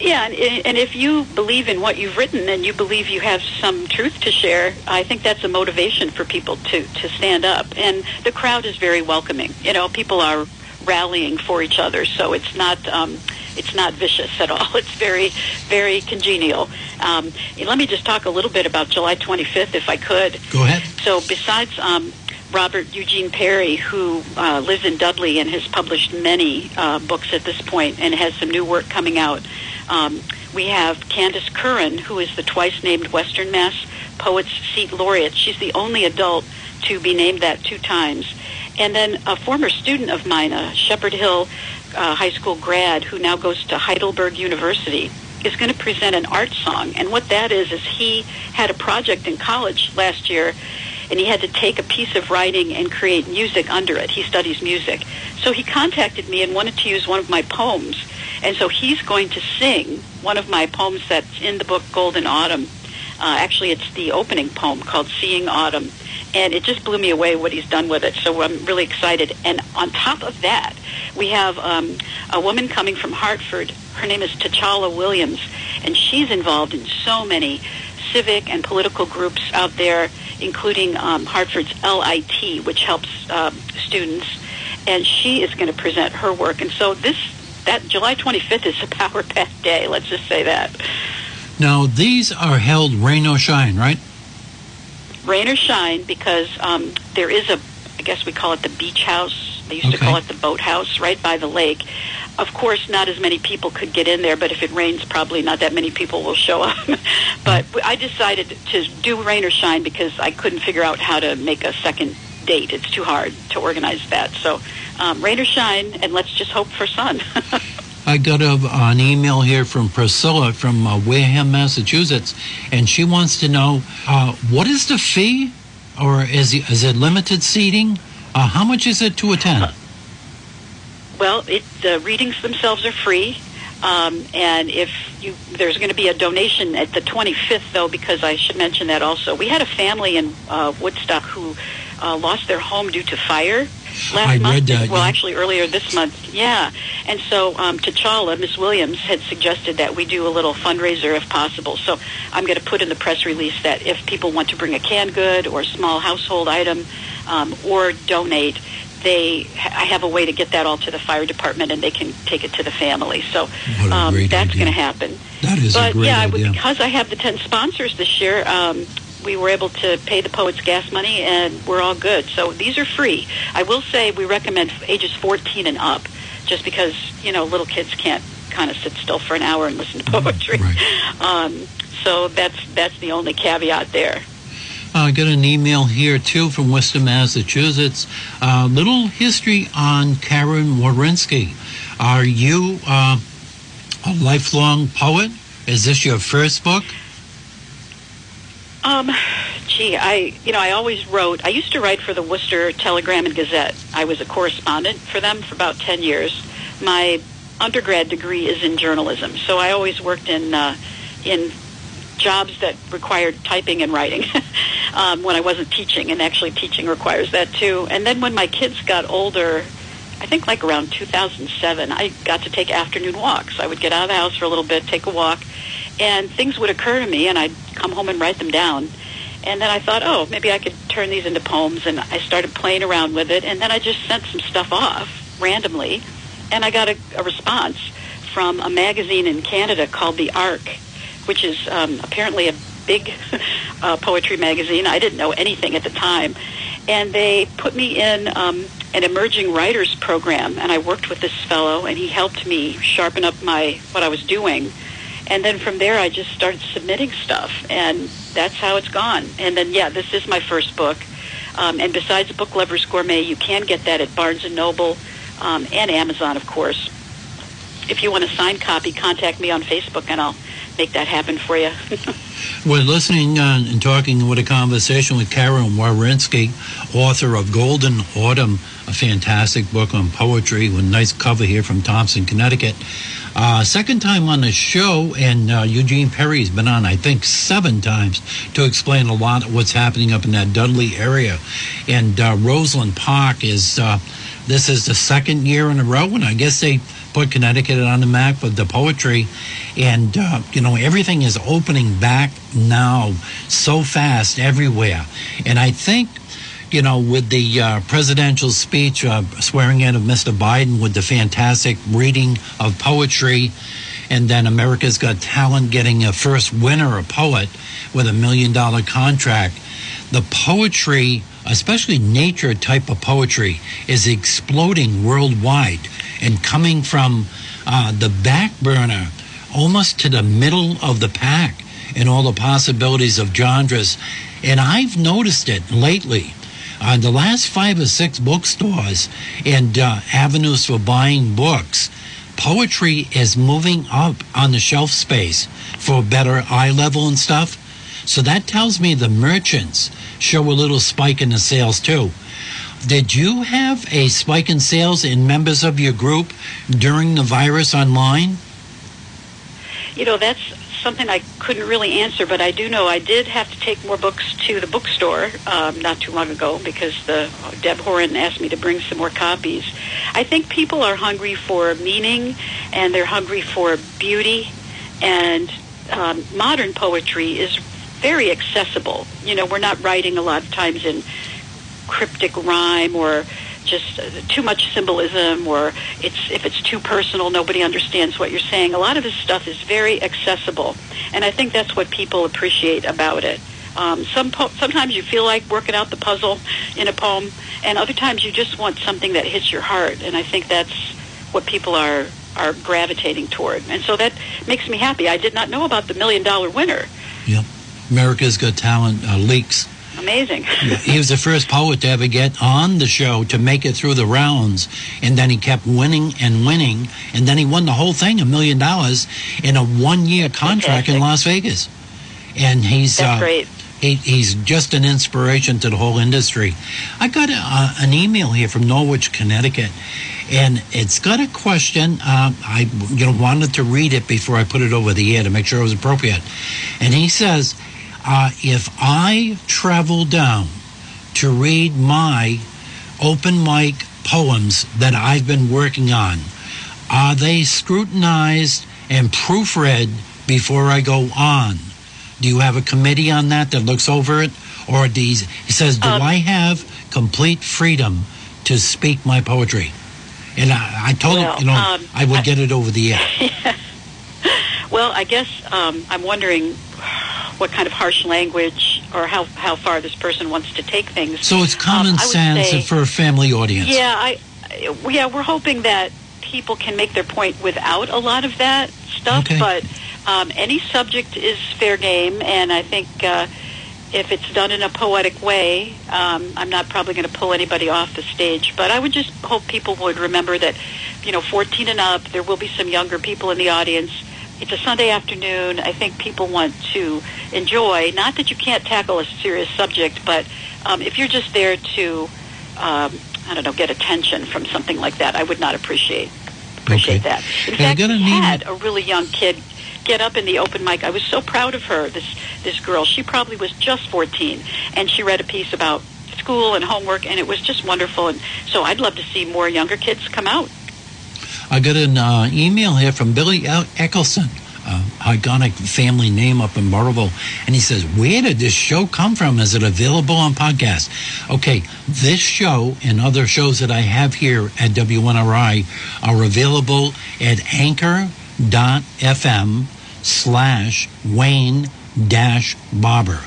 Yeah, and, and if you believe in what you've written and you believe you have some truth to share, I think that's a motivation for people to, to stand up. And the crowd is very welcoming. You know, people are rallying for each other, so it's not um, it's not vicious at all. It's very very congenial. Um, let me just talk a little bit about July 25th, if I could. Go ahead. So besides um, Robert Eugene Perry, who uh, lives in Dudley and has published many uh, books at this point and has some new work coming out, um, we have Candace Curran, who is the twice named Western Mass Poets Seat Laureate. She's the only adult to be named that two times. And then a former student of mine, a Shepherd Hill uh, High School grad who now goes to Heidelberg University, is going to present an art song. And what that is, is he had a project in college last year and he had to take a piece of writing and create music under it. He studies music. So he contacted me and wanted to use one of my poems. And so he's going to sing one of my poems that's in the book Gold in Autumn. Uh, actually, it's the opening poem called Seeing Autumn. And it just blew me away what he's done with it. So I'm really excited. And on top of that, we have um, a woman coming from Hartford. Her name is T'Challa Williams. And she's involved in so many civic and political groups out there, including um, Hartford's LIT, which helps um, students. And she is going to present her work. And so this that July 25th is a power packed day. Let's just say that. Now, these are held rain or shine, right? Rain or shine, because um, there is a, I guess we call it the beach house. They used to call it the boathouse, right by the lake. Of course, not as many people could get in there, but if it rains, probably not that many people will show up. but I decided to do rain or shine because I couldn't figure out how to make a second date. It's too hard to organize that. So, um, rain or shine, and let's just hope for sun. I got a, an email here from Priscilla from uh, Wareham, Massachusetts, and she wants to know uh, what is the fee, or is is it limited seating? Uh, how much is it to attend? Well, it, the readings themselves are free. Um, and if you, there's going to be a donation at the 25th, though, because I should mention that also. We had a family in uh, Woodstock who uh, lost their home due to fire last I month. that, well, yeah. actually earlier this month. Yeah. And so um, T'Challa, Miss Williams, had suggested that we do a little fundraiser if possible. So I'm going to put in the press release that if people want to bring a canned good or a small household item um, or donate, they I have a way to get that all to the fire department and they can take it to the family. So um, that's going to happen. That is but a great yeah, idea. because I have the 10 sponsors this year, um, we were able to pay the poets gas money and we're all good. So these are free. I will say we recommend ages 14 and up just because, you know, little kids can't kind of sit still for an hour and listen to poetry. right. Um, so that's that's the only caveat there. I got an email here too from Worcester, Massachusetts. Uh, little history on Karen Warinsky. Are you uh, a lifelong poet? Is this your first book? Um, gee, I you know I always wrote. I used to write for the Worcester Telegram and Gazette. I was a correspondent for them for about ten years. My undergrad degree is in journalism, so I always worked in uh, in jobs that required typing and writing um, when I wasn't teaching, and actually teaching requires that too. And then when my kids got older, I think like around 2007, I got to take afternoon walks. I would get out of the house for a little bit, take a walk, and things would occur to me, and I'd come home and write them down. And then I thought, oh, maybe I could turn these into poems, and I started playing around with it, and then I just sent some stuff off randomly, and I got a, a response from a magazine in Canada called The Arc, which is um, apparently a big uh, poetry magazine. I didn't know anything at the time. And they put me in um, an emerging writers program, and I worked with this fellow, and he helped me sharpen up my what I was doing. And then from there, I just started submitting stuff, and that's how it's gone. And then, yeah, this is my first book. Um, and besides Book Lovers Gourmet, you can get that at Barnes and Noble um, and Amazon, of course. If you want a signed copy, contact me on Facebook, and I'll make that happen for you. We're listening uh, and talking with a conversation with Karen Warinsky, author of Gold in Autumn, a fantastic book on poetry with nice cover here from Thompson, Connecticut. Uh, second time on the show, and uh, Eugene Perry's been on, I think, seven times to explain a lot of what's happening up in that Dudley area. And uh, Roseland Park is, uh, this is the second year in a row, and I guess they put Connecticut on the map with the poetry. And, uh, you know, everything is opening back now so fast everywhere. And I think, you know, with the uh, presidential speech uh, swearing in of Mr. Biden with the fantastic reading of poetry, and then America's Got Talent getting a first winner, a poet, with a million dollar contract. The poetry, especially nature type of poetry, is exploding worldwide and coming from uh, the back burner almost to the middle of the pack in all the possibilities of genres. And I've noticed it lately. On the last five or six bookstores and uh, avenues for buying books, poetry is moving up on the shelf space for better eye level and stuff. So that tells me the merchants show a little spike in the sales too. Did you have a spike in sales in members of your group during the virus online? you know, that's something I couldn't really answer, but I do know I did have to take more books to the bookstore um, not too long ago because the Deb Horan asked me to bring some more copies. I think people are hungry for meaning and they're hungry for beauty, and um, modern poetry is very accessible. You know, we're not writing a lot of times in cryptic rhyme or just too much symbolism or it's if it's too personal nobody understands what you're saying. A lot of his stuff is very accessible and i think that's what people appreciate about it. Um, some po- sometimes you feel like working out the puzzle in a poem and other times you just want something that hits your heart and i think that's what people are are gravitating toward. And so that makes me happy. I did not know about the million dollar winner. Yep. America's Got Talent uh, leaks. Amazing he was the first poet to ever get on the show to make it through the rounds, and then he kept winning and winning, and then he won the whole thing, a million dollars, in a one-year contract in Las Vegas. And he's that's uh, great he, he's just an inspiration to the whole industry. I got a, uh, an email here from Norwich, Connecticut, and it's got a question. Uh, I you know wanted to read it before I put it over the air to make sure it was appropriate. And he says, uh, if I travel down to read my open mic poems that I've been working on, are they scrutinized and proofread before I go on? Do you have a committee on that that looks over it? Or these, he says, do Um, I have complete freedom to speak my poetry? And I, I told Well, him, you know, um, I would I- get it over the air. Well, I guess um, I'm wondering what kind of harsh language or how, how far this person wants to take things. So it's common Um, sense say- for a family audience. Yeah, I, yeah, we're hoping that people can make their point without a lot of that stuff. Okay. But um, any subject is fair game, and I think uh, if it's done in a poetic way, um, I'm not probably going to pull anybody off the stage. But I would just hope people would remember that, you know, 14 and up, there will be some younger people in the audience. It's a Sunday afternoon. I think people want to enjoy. Not that you can't tackle a serious subject, but um, if you're just there to um, I don't know, get attention from something like that. I would not appreciate appreciate Okay. that. In fact, we had a really young kid get up in the open mic. I was so proud of her. This this girl, she probably was just 14, and she read a piece about school and homework, and it was just wonderful. And so I'd love to see more younger kids come out. I got an uh, email here from Billy Eccleston, uh, iconic family name up in Burrillville, and he says, "Where did this show come from? Is it available on podcast?" Okay, this show and other shows that I have here at WNRI are available at Anchor.fm slash Wayne dash Barber,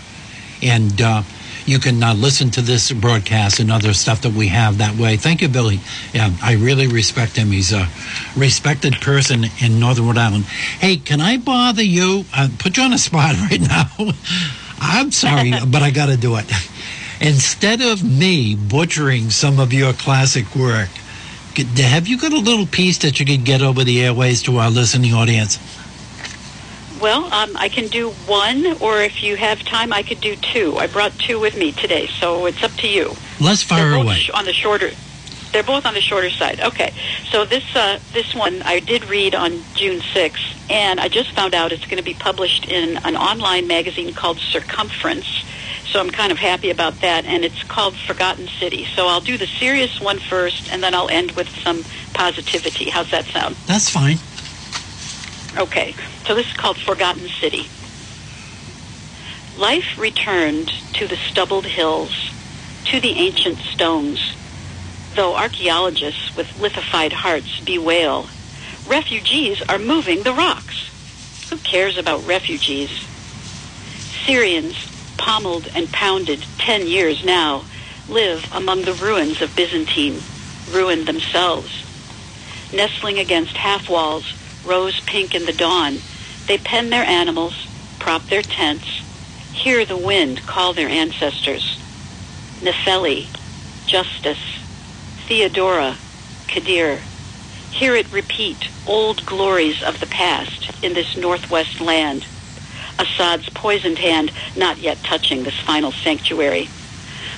and. Uh, you can uh, listen to this broadcast and other stuff that we have that way. Thank you, Billy. Yeah, I really respect him. He's a respected person in Northern Rhode Island. Hey, can I bother you? Uh, put you on a spot right now. I'm sorry, but I got to do it. Instead of me butchering some of your classic work, have you got a little piece that you could get over the airways to our listening audience? Well, um, I can do one, or if you have time, I could do two. I brought two with me today, so it's up to you. Let's They're fire both away. on the shorter. They're both on the shorter side. Okay, so this uh, this one I did read on June 6th, and I just found out it's going to be published in an online magazine called Circumference. So I'm kind of happy about that, and it's called Forgotten City. So I'll do the serious one first, and then I'll end with some positivity. How's that sound? That's fine. Okay, so this is called Forgotten City. Life returned to the stubbled hills, to the ancient stones. Though archaeologists with lithified hearts bewail, refugees are moving the rocks. Who cares about refugees? Syrians, pommeled and pounded ten years now, live among the ruins of Byzantine, ruined themselves. Nestling against half walls, rose pink in the dawn, they pen their animals, prop their tents, hear the wind call their ancestors. Nefeli, Justice, Theodora, Kadir. Hear it repeat old glories of the past in this northwest land. Assad's poisoned hand not yet touching this final sanctuary.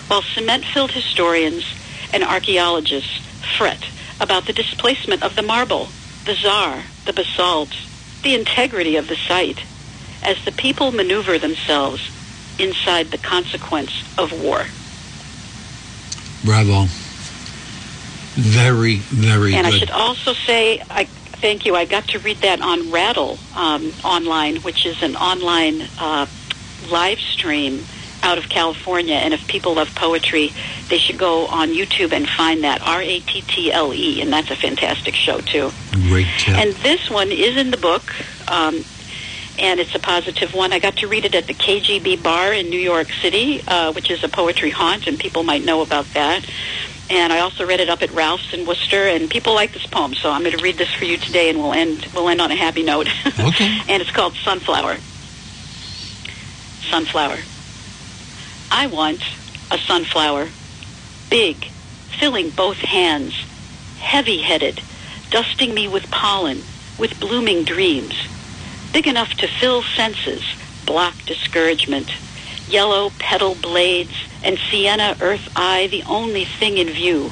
While cement-filled historians and archaeologists fret about the displacement of the marble, the czar, the basalt, the integrity of the site, as the people maneuver themselves inside the consequence of war. Bravo. Very, very and I should also say, I thank you. I got to read that on Rattle um, online, which is an online uh, live stream out of California. And if people love poetry, they should go on YouTube and find that R A T T L E, and that's a fantastic show too. Great tip. And this one is in the book, um, and it's a positive one. I got to read it at the KGB Bar in New York City, uh, which is a poetry haunt, and people might know about that. And I also read it up at Ralph's in Worcester, and people like this poem, so I'm going to read this for you today, and we'll end we'll end on a happy note. Okay. and it's called Sunflower. Sunflower. I want a sunflower, big, filling both hands, heavy-headed, dusting me with pollen, with blooming dreams, big enough to fill senses, block discouragement, Yellow petal blades and sienna earth eye the only thing in view.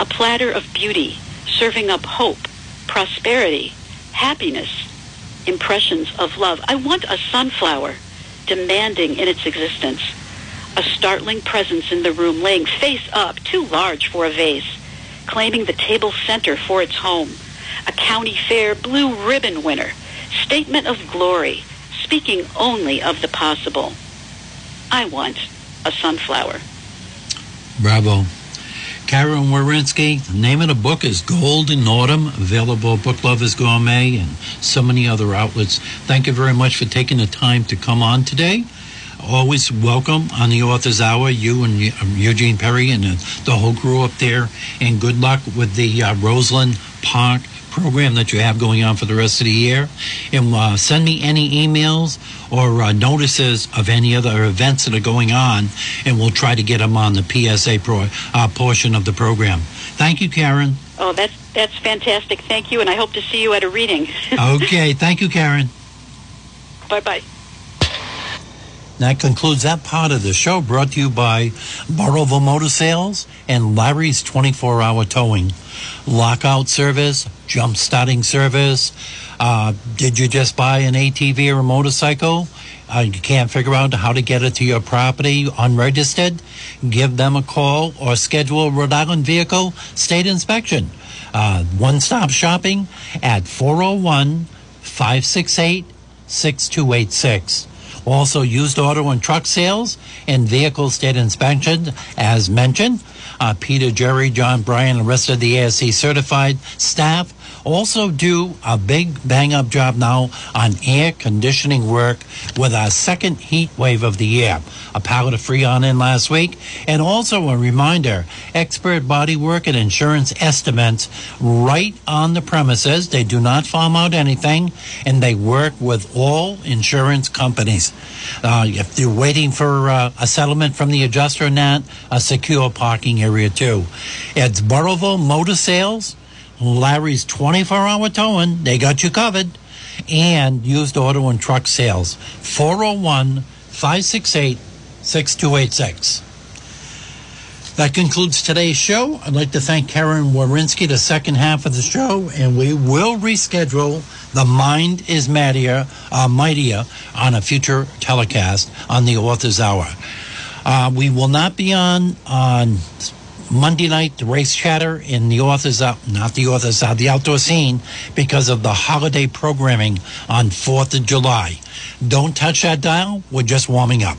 A platter of beauty serving up hope, prosperity, happiness, impressions of love. I want a sunflower demanding in its existence. A startling presence in the room laying face up, too large for a vase, claiming the table center for its home. A county fair blue ribbon winner, statement of glory, speaking only of the possible. I want a sunflower. Bravo. Karen Warinsky, the name of the book is Gold in Autumn, available at Book Lovers Gourmet and so many other outlets. Thank you very much for taking the time to come on today. Always welcome on the Author's Hour, you and um, Eugene Perry and the whole crew up there. And good luck with the uh, Roseland Park program that you have going on for the rest of the year. And uh, send me any emails or uh, notices of any other events that are going on, and we'll try to get them on the PSA pro, uh, portion of the program. Thank you, Karen. Oh, that's that's fantastic. Thank you, and I hope to see you at a reading. okay, thank you, Karen. bye bye. That concludes that part of the show brought to you by Burrillville Motor Sales and Larry's 24 hour towing. Lockout service, jump starting service. Uh, did you just buy an ATV or a motorcycle? Uh, you can't figure out how to get it to your property unregistered? Give them a call or schedule a Rhode Island vehicle state inspection. Uh, one stop shopping at 401 568 6286. Also, used auto and truck sales and vehicle state inspection, as mentioned. Uh, Peter, Jerry, John, Brian, and the rest of the ASE certified staff also do a big bang up job now on air conditioning work with our second heat wave of the year. A pallet of Freon in last week. And also a reminder expert body work and insurance estimates right on the premises. They do not farm out anything and they work with all insurance companies. Uh, if you're waiting for uh, a settlement from the adjuster and that, a secure parking area too. It's Burrillville Motor Sales. Larry's 24 hour towing, they got you covered. And used auto and truck sales, 401 568 6286. That concludes today's show. I'd like to thank Karen Warinsky, the second half of the show, and we will reschedule The Mind is Mightier, uh, Mightier on a future telecast on the Author's Hour. Uh, we will not be on on Monday night, the race chatter in the authors out, not the authors out, the outdoor scene because of the holiday programming on 4th of July. Don't touch that dial. We're just warming up.